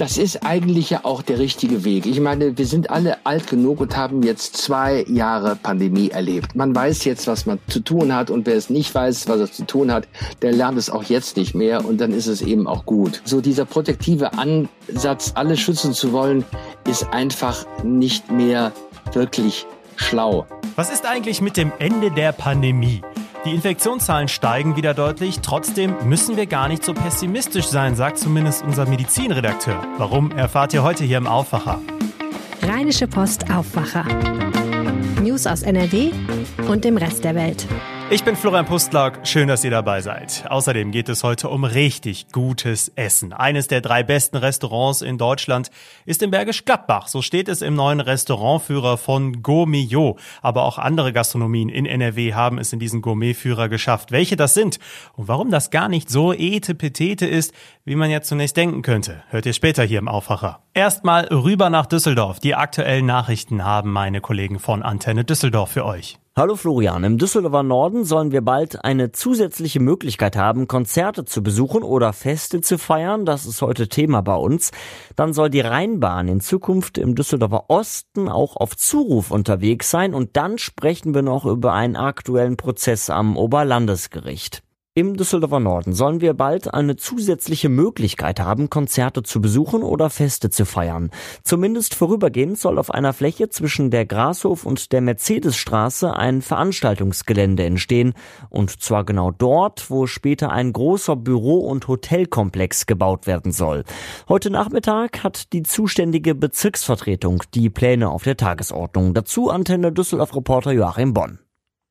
Das ist eigentlich ja auch der richtige Weg. Ich meine, wir sind alle alt genug und haben jetzt zwei Jahre Pandemie erlebt. Man weiß jetzt, was man zu tun hat und wer es nicht weiß, was er zu tun hat, der lernt es auch jetzt nicht mehr und dann ist es eben auch gut. So dieser protektive Ansatz, alle schützen zu wollen, ist einfach nicht mehr wirklich schlau. Was ist eigentlich mit dem Ende der Pandemie? Die Infektionszahlen steigen wieder deutlich, trotzdem müssen wir gar nicht so pessimistisch sein, sagt zumindest unser Medizinredakteur. Warum, erfahrt ihr heute hier im Aufwacher. Rheinische Post Aufwacher. News aus NRW und dem Rest der Welt. Ich bin Florian Pustlauk, schön, dass ihr dabei seid. Außerdem geht es heute um richtig gutes Essen. Eines der drei besten Restaurants in Deutschland ist in Bergisch Gladbach. So steht es im neuen Restaurantführer von Gourmillot. Aber auch andere Gastronomien in NRW haben es in diesen Gourmetführer geschafft. Welche das sind und warum das gar nicht so etepetete ist, wie man jetzt zunächst denken könnte, hört ihr später hier im Aufwacher. Erstmal rüber nach Düsseldorf. Die aktuellen Nachrichten haben meine Kollegen von Antenne Düsseldorf für euch. Hallo Florian, im Düsseldorfer Norden sollen wir bald eine zusätzliche Möglichkeit haben, Konzerte zu besuchen oder Feste zu feiern. Das ist heute Thema bei uns. Dann soll die Rheinbahn in Zukunft im Düsseldorfer Osten auch auf Zuruf unterwegs sein und dann sprechen wir noch über einen aktuellen Prozess am Oberlandesgericht. Im Düsseldorfer Norden sollen wir bald eine zusätzliche Möglichkeit haben, Konzerte zu besuchen oder Feste zu feiern. Zumindest vorübergehend soll auf einer Fläche zwischen der Grashof und der Mercedesstraße ein Veranstaltungsgelände entstehen. Und zwar genau dort, wo später ein großer Büro- und Hotelkomplex gebaut werden soll. Heute Nachmittag hat die zuständige Bezirksvertretung die Pläne auf der Tagesordnung. Dazu Antenne Düsseldorf-Reporter Joachim Bonn.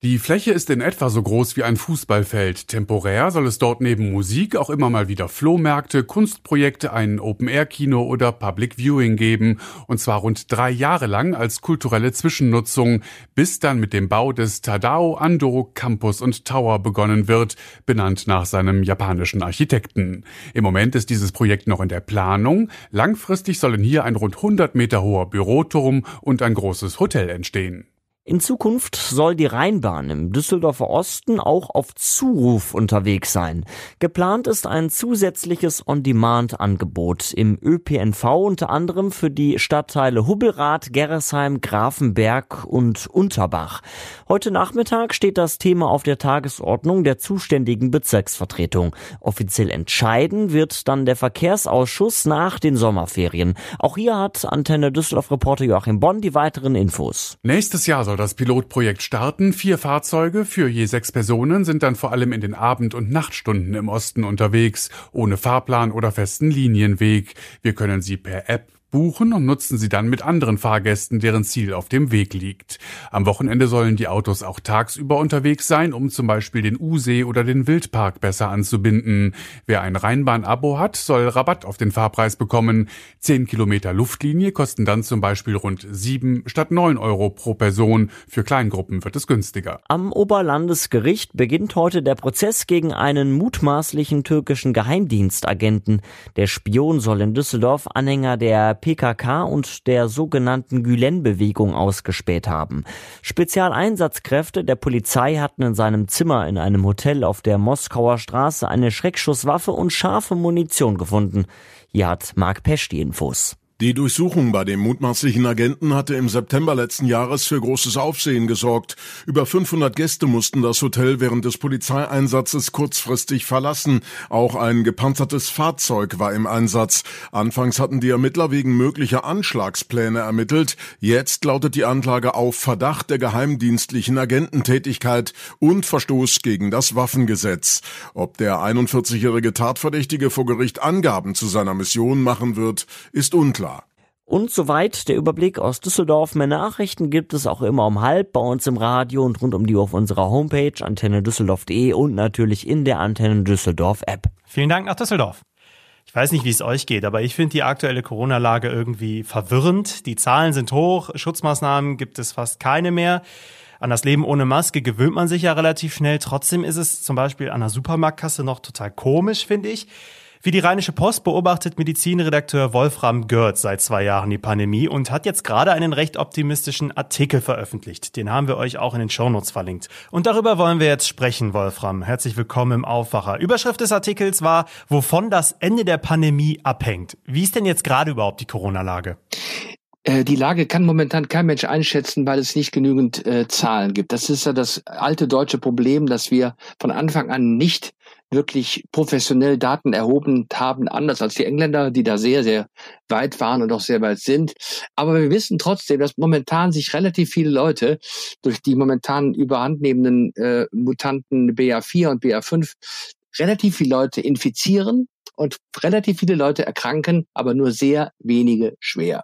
Die Fläche ist in etwa so groß wie ein Fußballfeld. Temporär soll es dort neben Musik auch immer mal wieder Flohmärkte, Kunstprojekte, ein Open-Air-Kino oder Public Viewing geben. Und zwar rund drei Jahre lang als kulturelle Zwischennutzung, bis dann mit dem Bau des Tadao Ando Campus und Tower begonnen wird, benannt nach seinem japanischen Architekten. Im Moment ist dieses Projekt noch in der Planung. Langfristig sollen hier ein rund 100 Meter hoher Büroturm und ein großes Hotel entstehen. In Zukunft soll die Rheinbahn im Düsseldorfer Osten auch auf Zuruf unterwegs sein. Geplant ist ein zusätzliches On-Demand-Angebot im ÖPNV unter anderem für die Stadtteile Hubbelrath, Gerresheim, Grafenberg und Unterbach. Heute Nachmittag steht das Thema auf der Tagesordnung der zuständigen Bezirksvertretung. Offiziell entscheiden wird dann der Verkehrsausschuss nach den Sommerferien. Auch hier hat Antenne Düsseldorf-Reporter Joachim Bonn die weiteren Infos. Nächstes Jahr soll das Pilotprojekt starten. Vier Fahrzeuge für je sechs Personen sind dann vor allem in den Abend- und Nachtstunden im Osten unterwegs, ohne Fahrplan oder festen Linienweg. Wir können sie per App buchen und nutzen sie dann mit anderen Fahrgästen, deren Ziel auf dem Weg liegt. Am Wochenende sollen die Autos auch tagsüber unterwegs sein, um zum Beispiel den U-See oder den Wildpark besser anzubinden. Wer ein Rheinbahn-Abo hat, soll Rabatt auf den Fahrpreis bekommen. Zehn Kilometer Luftlinie kosten dann zum Beispiel rund sieben statt neun Euro pro Person. Für Kleingruppen wird es günstiger. Am Oberlandesgericht beginnt heute der Prozess gegen einen mutmaßlichen türkischen Geheimdienstagenten. Der Spion soll in Düsseldorf Anhänger der PKK und der sogenannten Gülen-Bewegung ausgespäht haben. Spezialeinsatzkräfte der Polizei hatten in seinem Zimmer in einem Hotel auf der Moskauer Straße eine Schreckschusswaffe und scharfe Munition gefunden. Hier hat Mark Pesch die Infos. Die Durchsuchung bei dem mutmaßlichen Agenten hatte im September letzten Jahres für großes Aufsehen gesorgt. Über 500 Gäste mussten das Hotel während des Polizeieinsatzes kurzfristig verlassen. Auch ein gepanzertes Fahrzeug war im Einsatz. Anfangs hatten die Ermittler wegen möglicher Anschlagspläne ermittelt. Jetzt lautet die Anklage auf Verdacht der geheimdienstlichen Agententätigkeit und Verstoß gegen das Waffengesetz. Ob der 41-jährige Tatverdächtige vor Gericht Angaben zu seiner Mission machen wird, ist unklar. Und soweit der Überblick aus Düsseldorf. Mehr Nachrichten gibt es auch immer um halb bei uns im Radio und rund um die Uhr auf unserer Homepage antennedüsseldorf.de und natürlich in der Antenne Düsseldorf App. Vielen Dank nach Düsseldorf. Ich weiß nicht, wie es euch geht, aber ich finde die aktuelle Corona-Lage irgendwie verwirrend. Die Zahlen sind hoch, Schutzmaßnahmen gibt es fast keine mehr. An das Leben ohne Maske gewöhnt man sich ja relativ schnell. Trotzdem ist es zum Beispiel an der Supermarktkasse noch total komisch, finde ich Wie die Rheinische Post beobachtet Medizinredakteur Wolfram Görz seit zwei Jahren die Pandemie und hat jetzt gerade einen recht optimistischen Artikel veröffentlicht. Den haben wir euch auch in den Shownotes verlinkt. Und darüber wollen wir jetzt sprechen, Wolfram. Herzlich willkommen im Aufwacher. Überschrift des Artikels war, wovon das Ende der Pandemie abhängt. Wie ist denn jetzt gerade überhaupt die Corona-Lage? Äh, die Lage kann momentan kein Mensch einschätzen, weil es nicht genügend äh, Zahlen gibt. Das ist ja das alte deutsche Problem, dass wir von Anfang an nicht wirklich professionell Daten erhoben haben, anders als die Engländer, die da sehr, sehr weit waren und auch sehr weit sind. Aber wir wissen trotzdem, dass momentan sich relativ viele Leute durch die momentan überhandnehmenden äh, Mutanten BA4 und BA5 relativ viele Leute infizieren und relativ viele Leute erkranken, aber nur sehr wenige schwer.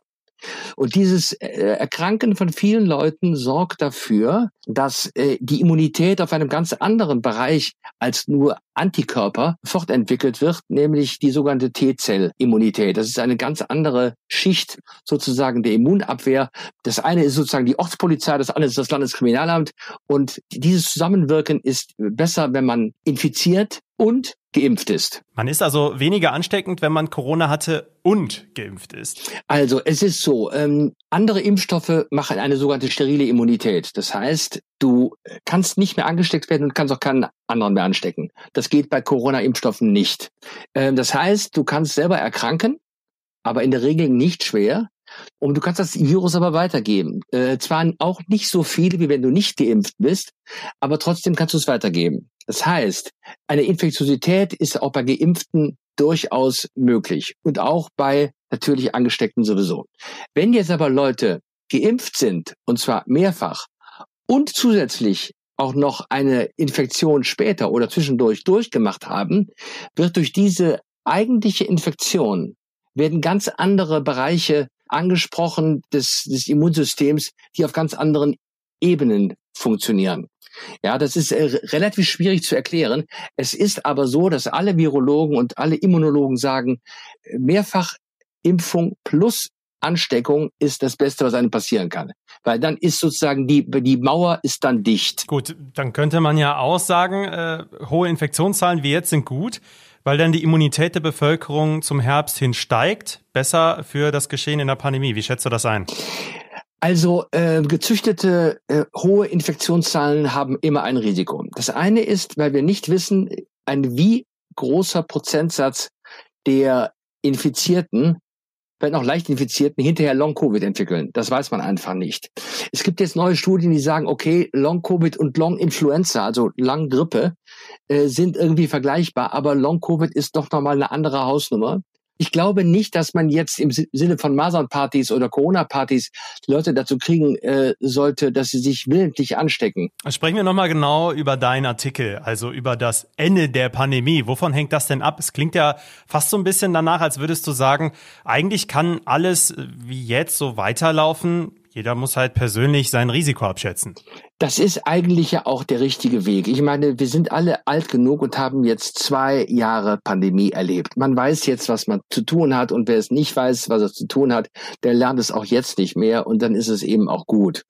Und dieses äh, Erkranken von vielen Leuten sorgt dafür, dass äh, die Immunität auf einem ganz anderen Bereich als nur Antikörper fortentwickelt wird, nämlich die sogenannte T-Zell-Immunität. Das ist eine ganz andere Schicht sozusagen der Immunabwehr. Das eine ist sozusagen die Ortspolizei, das andere ist das Landeskriminalamt. Und dieses Zusammenwirken ist besser, wenn man infiziert und geimpft ist. Man ist also weniger ansteckend, wenn man Corona hatte und geimpft ist. Also es ist so, ähm, andere Impfstoffe machen eine sogenannte sterile Immunität. Das heißt, du kannst nicht mehr angesteckt werden und kannst auch keinen anderen mehr anstecken. Das geht bei Corona-Impfstoffen nicht. Ähm, das heißt, du kannst selber erkranken, aber in der Regel nicht schwer. Und du kannst das Virus aber weitergeben. Äh, zwar auch nicht so viel, wie wenn du nicht geimpft bist, aber trotzdem kannst du es weitergeben. Das heißt, eine Infektiosität ist auch bei Geimpften durchaus möglich und auch bei natürlich Angesteckten sowieso. Wenn jetzt aber Leute geimpft sind, und zwar mehrfach, und zusätzlich auch noch eine Infektion später oder zwischendurch durchgemacht haben, wird durch diese eigentliche Infektion werden ganz andere Bereiche angesprochen des, des Immunsystems, die auf ganz anderen Ebenen funktionieren. Ja, das ist äh, relativ schwierig zu erklären. Es ist aber so, dass alle Virologen und alle Immunologen sagen, mehrfach Impfung plus Ansteckung ist das Beste, was einem passieren kann. Weil dann ist sozusagen die, die Mauer ist dann dicht. Gut, dann könnte man ja auch sagen, äh, hohe Infektionszahlen wie jetzt sind gut, weil dann die Immunität der Bevölkerung zum Herbst hin steigt. Besser für das Geschehen in der Pandemie. Wie schätzt du das ein? Also äh, gezüchtete äh, hohe Infektionszahlen haben immer ein Risiko. Das eine ist, weil wir nicht wissen, ein wie großer Prozentsatz der Infizierten, wenn auch leicht Infizierten, hinterher Long-Covid entwickeln. Das weiß man einfach nicht. Es gibt jetzt neue Studien, die sagen, okay, Long-Covid und Long-Influenza, also Lang-Grippe, äh, sind irgendwie vergleichbar, aber Long-Covid ist doch nochmal eine andere Hausnummer. Ich glaube nicht, dass man jetzt im Sinne von Masernpartys oder Corona-Partys Leute dazu kriegen äh, sollte, dass sie sich willentlich anstecken. Sprechen wir nochmal genau über deinen Artikel, also über das Ende der Pandemie. Wovon hängt das denn ab? Es klingt ja fast so ein bisschen danach, als würdest du sagen, eigentlich kann alles wie jetzt so weiterlaufen. Jeder muss halt persönlich sein Risiko abschätzen. Das ist eigentlich ja auch der richtige Weg. Ich meine, wir sind alle alt genug und haben jetzt zwei Jahre Pandemie erlebt. Man weiß jetzt, was man zu tun hat und wer es nicht weiß, was er zu tun hat, der lernt es auch jetzt nicht mehr und dann ist es eben auch gut.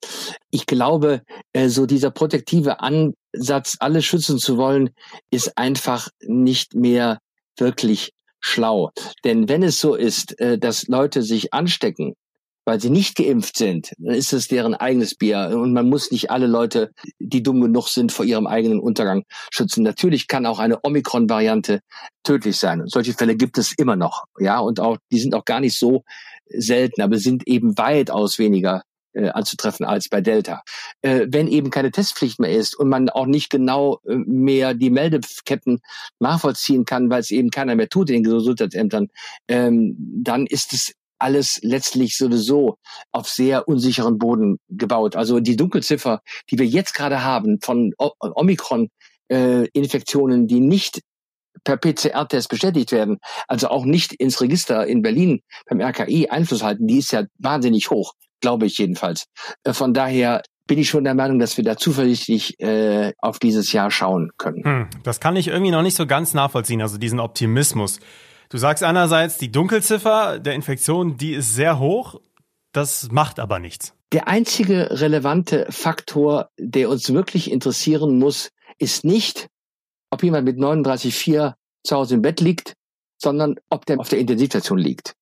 Ich glaube, äh, so dieser protektive Ansatz, alle schützen zu wollen, ist einfach nicht mehr wirklich schlau. Denn wenn es so ist, äh, dass Leute sich anstecken, weil sie nicht geimpft sind, dann ist es deren eigenes Bier. Und man muss nicht alle Leute, die dumm genug sind, vor ihrem eigenen Untergang schützen. Natürlich kann auch eine Omikron-Variante tödlich sein. Und solche Fälle gibt es immer noch. Ja, und auch, die sind auch gar nicht so selten, aber sind eben weitaus weniger äh, anzutreffen als bei Delta. Äh, wenn eben keine Testpflicht mehr ist und man auch nicht genau äh, mehr die Meldeketten nachvollziehen kann, weil es eben keiner mehr tut in den Gesundheitsämtern, ähm, dann ist es alles letztlich sowieso auf sehr unsicheren Boden gebaut. Also die Dunkelziffer, die wir jetzt gerade haben von Omikron-Infektionen, äh, die nicht per PCR-Test bestätigt werden, also auch nicht ins Register in Berlin beim RKI Einfluss halten, die ist ja wahnsinnig hoch, glaube ich jedenfalls. Äh, von daher bin ich schon der Meinung, dass wir da zuversichtlich äh, auf dieses Jahr schauen können. Hm, das kann ich irgendwie noch nicht so ganz nachvollziehen, also diesen Optimismus. Du sagst einerseits, die Dunkelziffer der Infektion, die ist sehr hoch. Das macht aber nichts. Der einzige relevante Faktor, der uns wirklich interessieren muss, ist nicht, ob jemand mit 39,4 zu Hause im Bett liegt, sondern ob der auf der Intensivstation liegt.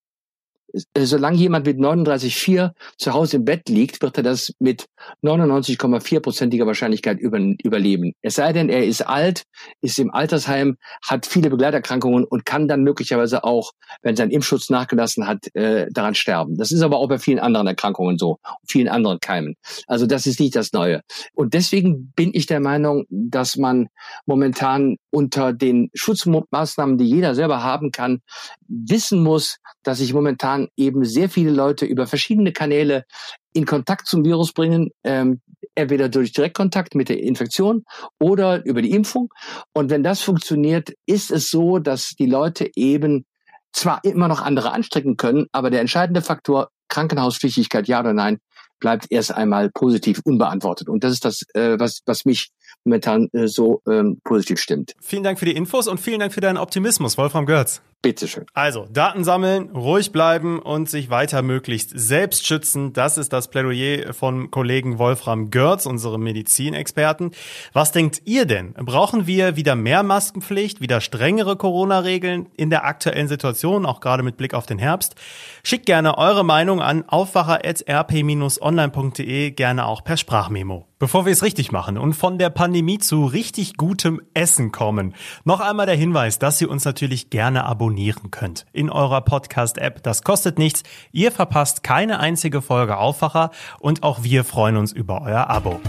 Äh, solange jemand mit 39,4 zu Hause im Bett liegt, wird er das mit 99,4-prozentiger Wahrscheinlichkeit über, überleben. Es sei denn, er ist alt, ist im Altersheim, hat viele Begleiterkrankungen und kann dann möglicherweise auch, wenn sein Impfschutz nachgelassen hat, äh, daran sterben. Das ist aber auch bei vielen anderen Erkrankungen so, vielen anderen Keimen. Also das ist nicht das Neue. Und deswegen bin ich der Meinung, dass man momentan unter den Schutzmaßnahmen, die jeder selber haben kann, wissen muss, dass sich momentan eben sehr viele Leute über verschiedene Kanäle in Kontakt zum Virus bringen, ähm, entweder durch Direktkontakt mit der Infektion oder über die Impfung. Und wenn das funktioniert, ist es so, dass die Leute eben zwar immer noch andere anstrecken können, aber der entscheidende Faktor Krankenhauspflichtigkeit, ja oder nein, bleibt erst einmal positiv unbeantwortet. Und das ist das, äh, was, was mich momentan äh, so ähm, positiv stimmt. Vielen Dank für die Infos und vielen Dank für deinen Optimismus, Wolfram Görz. Bitteschön. Also, Daten sammeln, ruhig bleiben und sich weiter möglichst selbst schützen. Das ist das Plädoyer von Kollegen Wolfram Görz, unserem Medizinexperten. Was denkt ihr denn? Brauchen wir wieder mehr Maskenpflicht, wieder strengere Corona-Regeln in der aktuellen Situation, auch gerade mit Blick auf den Herbst? Schickt gerne eure Meinung an aufwacher.rp-online.de, gerne auch per Sprachmemo. Bevor wir es richtig machen und von der Pandemie zu richtig gutem Essen kommen, noch einmal der Hinweis, dass ihr uns natürlich gerne abonnieren könnt in eurer Podcast-App. Das kostet nichts. Ihr verpasst keine einzige Folge Aufwacher und auch wir freuen uns über euer Abo.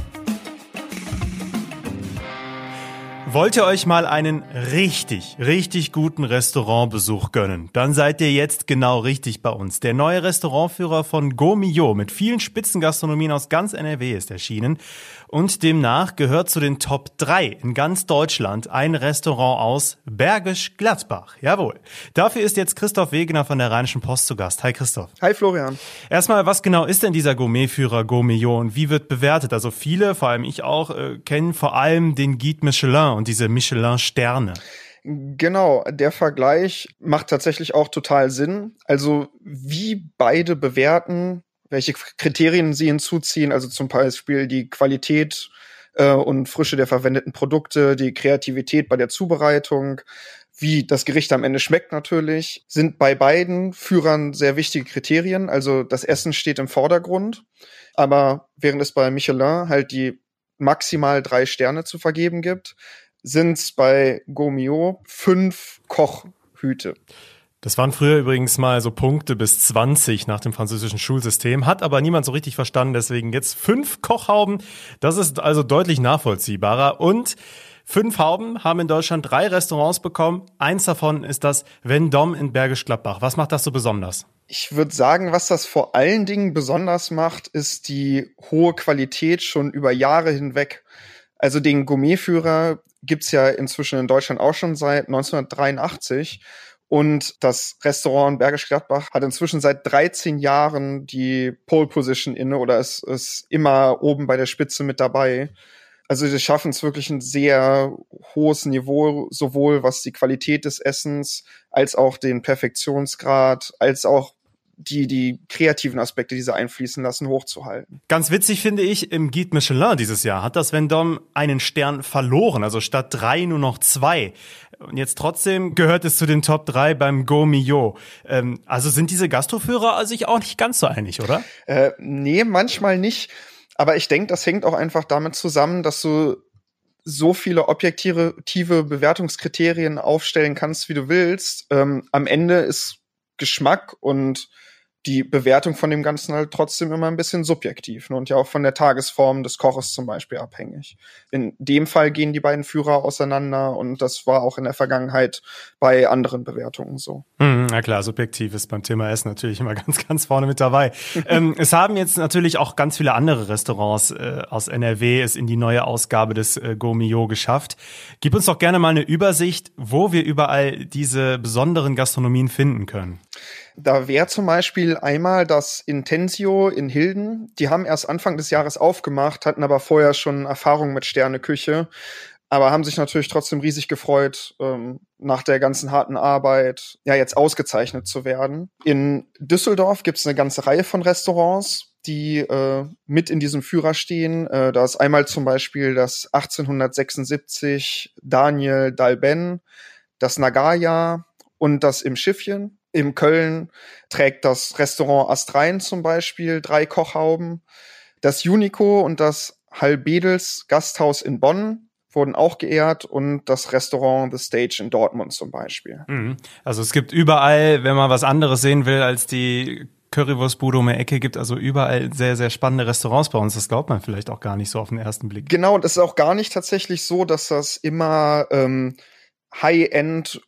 Wollt ihr euch mal einen richtig, richtig guten Restaurantbesuch gönnen? Dann seid ihr jetzt genau richtig bei uns. Der neue Restaurantführer von Gomio mit vielen Spitzengastronomien aus ganz NRW ist erschienen und demnach gehört zu den Top 3 in ganz Deutschland ein Restaurant aus Bergisch Gladbach. Jawohl. Dafür ist jetzt Christoph Wegener von der Rheinischen Post zu Gast. Hi Christoph. Hi Florian. Erstmal, was genau ist denn dieser Gourmetführer Gourmillon und wie wird bewertet? Also viele, vor allem ich auch, äh, kennen vor allem den Guide Michelin und diese Michelin-Sterne. Genau, der Vergleich macht tatsächlich auch total Sinn. Also wie beide bewerten, welche Kriterien sie hinzuziehen, also zum Beispiel die Qualität äh, und Frische der verwendeten Produkte, die Kreativität bei der Zubereitung, wie das Gericht am Ende schmeckt natürlich, sind bei beiden Führern sehr wichtige Kriterien. Also das Essen steht im Vordergrund, aber während es bei Michelin halt die maximal drei Sterne zu vergeben gibt, sind es bei Gomio fünf Kochhüte. Das waren früher übrigens mal so Punkte bis 20 nach dem französischen Schulsystem, hat aber niemand so richtig verstanden, deswegen jetzt fünf Kochhauben. Das ist also deutlich nachvollziehbarer und Fünf Hauben haben in Deutschland drei Restaurants bekommen. Eins davon ist das Vendôme in Bergisch Gladbach. Was macht das so besonders? Ich würde sagen, was das vor allen Dingen besonders macht, ist die hohe Qualität schon über Jahre hinweg. Also den Gourmetführer gibt's ja inzwischen in Deutschland auch schon seit 1983. Und das Restaurant Bergisch Gladbach hat inzwischen seit 13 Jahren die Pole Position inne oder ist, ist immer oben bei der Spitze mit dabei. Also sie schaffen es wirklich ein sehr hohes Niveau, sowohl was die Qualität des Essens als auch den Perfektionsgrad, als auch die, die kreativen Aspekte, die sie einfließen lassen, hochzuhalten. Ganz witzig finde ich, im Guide Michelin dieses Jahr hat das Vendôme einen Stern verloren, also statt drei nur noch zwei. Und jetzt trotzdem gehört es zu den Top drei beim Go Mio. Ähm, also sind diese Gastroführer sich auch nicht ganz so einig, oder? Äh, nee, manchmal nicht. Aber ich denke, das hängt auch einfach damit zusammen, dass du so viele objektive Bewertungskriterien aufstellen kannst, wie du willst. Ähm, am Ende ist Geschmack und die Bewertung von dem Ganzen halt trotzdem immer ein bisschen subjektiv ne? und ja auch von der Tagesform des Koches zum Beispiel abhängig. In dem Fall gehen die beiden Führer auseinander und das war auch in der Vergangenheit bei anderen Bewertungen so. Mhm, na klar, subjektiv ist beim Thema Essen natürlich immer ganz, ganz vorne mit dabei. ähm, es haben jetzt natürlich auch ganz viele andere Restaurants äh, aus NRW es in die neue Ausgabe des äh, Gourmillot geschafft. Gib uns doch gerne mal eine Übersicht, wo wir überall diese besonderen Gastronomien finden können. Da wäre zum Beispiel einmal das Intensio in Hilden. Die haben erst Anfang des Jahres aufgemacht, hatten aber vorher schon Erfahrung mit Sterneküche, aber haben sich natürlich trotzdem riesig gefreut, ähm, nach der ganzen harten Arbeit ja jetzt ausgezeichnet zu werden. In Düsseldorf gibt es eine ganze Reihe von Restaurants, die äh, mit in diesem Führer stehen. Äh, da ist einmal zum Beispiel das 1876 Daniel Dalben, das Nagaya, und das im Schiffchen. In Köln trägt das Restaurant Astrein zum Beispiel drei Kochhauben. Das Unico und das Halbedels Gasthaus in Bonn wurden auch geehrt und das Restaurant The Stage in Dortmund zum Beispiel. Mhm. Also es gibt überall, wenn man was anderes sehen will als die Currywurstbude um die Ecke, gibt also überall sehr, sehr spannende Restaurants bei uns. Das glaubt man vielleicht auch gar nicht so auf den ersten Blick. Genau, und es ist auch gar nicht tatsächlich so, dass das immer ähm, High-End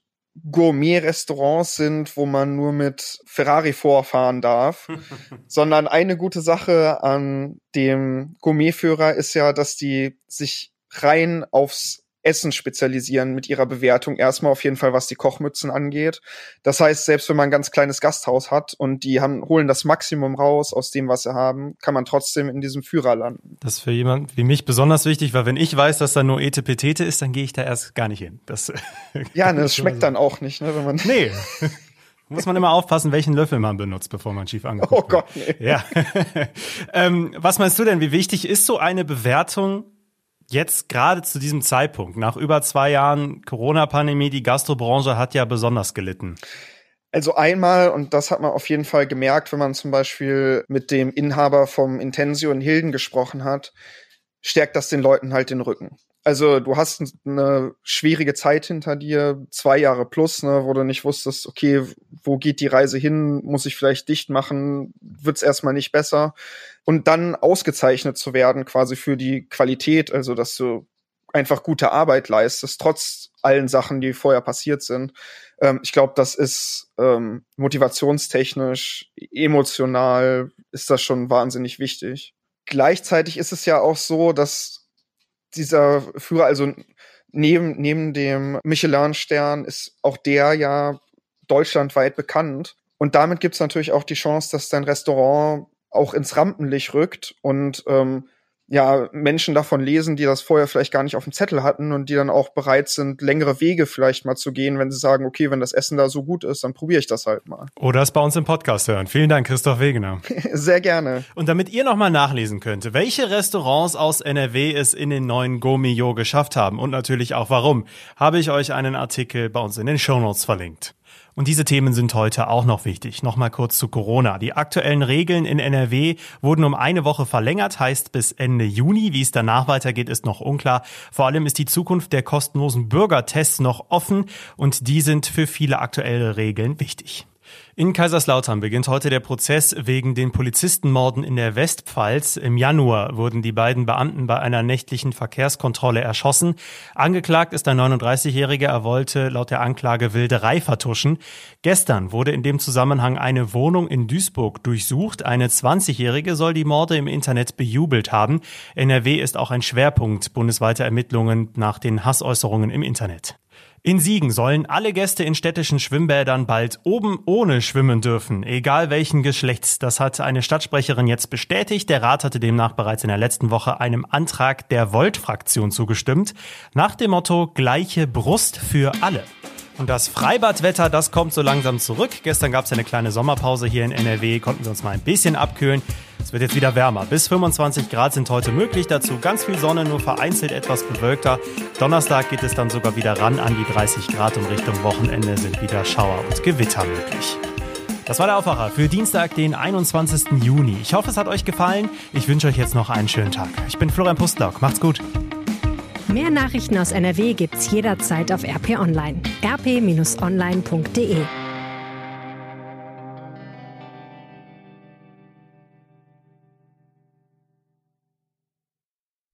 Gourmet-Restaurants sind, wo man nur mit Ferrari vorfahren darf, sondern eine gute Sache an dem Gourmetführer ist ja, dass die sich rein aufs Essen spezialisieren mit ihrer Bewertung. Erstmal auf jeden Fall, was die Kochmützen angeht. Das heißt, selbst wenn man ein ganz kleines Gasthaus hat und die haben, holen das Maximum raus aus dem, was sie haben, kann man trotzdem in diesem Führer landen. Das ist für jemanden wie mich besonders wichtig, weil wenn ich weiß, dass da nur Etepetete ist, dann gehe ich da erst gar nicht hin. Das ja, ne, das schmeckt dann auch nicht, ne, wenn man. Nee. Muss man immer aufpassen, welchen Löffel man benutzt, bevor man schief anguckt. Oh Gott, nee. Ja. ähm, was meinst du denn, wie wichtig ist so eine Bewertung jetzt gerade zu diesem Zeitpunkt, nach über zwei Jahren Corona-Pandemie, die Gastrobranche hat ja besonders gelitten. Also einmal, und das hat man auf jeden Fall gemerkt, wenn man zum Beispiel mit dem Inhaber vom Intensio in Hilden gesprochen hat, stärkt das den Leuten halt den Rücken. Also du hast eine schwierige Zeit hinter dir, zwei Jahre plus, ne, wo du nicht wusstest, okay, wo geht die Reise hin? Muss ich vielleicht dicht machen? Wird's erstmal nicht besser? Und dann ausgezeichnet zu werden, quasi für die Qualität, also dass du einfach gute Arbeit leistest, trotz allen Sachen, die vorher passiert sind. Ähm, ich glaube, das ist ähm, motivationstechnisch, emotional ist das schon wahnsinnig wichtig. Gleichzeitig ist es ja auch so, dass dieser Führer, also neben, neben dem Michelin-Stern ist auch der ja deutschlandweit bekannt. Und damit gibt es natürlich auch die Chance, dass dein Restaurant auch ins Rampenlicht rückt und ähm, ja, Menschen davon lesen, die das vorher vielleicht gar nicht auf dem Zettel hatten und die dann auch bereit sind, längere Wege vielleicht mal zu gehen, wenn sie sagen, okay, wenn das Essen da so gut ist, dann probiere ich das halt mal. Oder es bei uns im Podcast hören. Vielen Dank, Christoph Wegener. Sehr gerne. Und damit ihr nochmal nachlesen könnt, welche Restaurants aus NRW es in den neuen Gomio geschafft haben und natürlich auch warum, habe ich euch einen Artikel bei uns in den Shownotes verlinkt. Und diese Themen sind heute auch noch wichtig. Nochmal kurz zu Corona. Die aktuellen Regeln in NRW wurden um eine Woche verlängert, heißt bis Ende Juni. Wie es danach weitergeht, ist noch unklar. Vor allem ist die Zukunft der kostenlosen Bürgertests noch offen und die sind für viele aktuelle Regeln wichtig. In Kaiserslautern beginnt heute der Prozess wegen den Polizistenmorden in der Westpfalz. Im Januar wurden die beiden Beamten bei einer nächtlichen Verkehrskontrolle erschossen. Angeklagt ist ein 39-Jähriger. Er wollte laut der Anklage Wilderei vertuschen. Gestern wurde in dem Zusammenhang eine Wohnung in Duisburg durchsucht. Eine 20-Jährige soll die Morde im Internet bejubelt haben. NRW ist auch ein Schwerpunkt bundesweiter Ermittlungen nach den Hassäußerungen im Internet. In Siegen sollen alle Gäste in städtischen Schwimmbädern bald oben ohne schwimmen dürfen, egal welchen Geschlechts. Das hat eine Stadtsprecherin jetzt bestätigt. Der Rat hatte demnach bereits in der letzten Woche einem Antrag der Volt-Fraktion zugestimmt. Nach dem Motto gleiche Brust für alle. Und das Freibadwetter, das kommt so langsam zurück. Gestern gab es eine kleine Sommerpause hier in NRW, konnten wir uns mal ein bisschen abkühlen. Es wird jetzt wieder wärmer. Bis 25 Grad sind heute möglich. Dazu ganz viel Sonne, nur vereinzelt etwas bewölkter. Donnerstag geht es dann sogar wieder ran an die 30 Grad und Richtung Wochenende sind wieder Schauer und Gewitter möglich. Das war der Aufwacher für Dienstag, den 21. Juni. Ich hoffe, es hat euch gefallen. Ich wünsche euch jetzt noch einen schönen Tag. Ich bin Florian Pustlauk. Macht's gut. Mehr Nachrichten aus NRW gibt's jederzeit auf RP Online. rp-online.de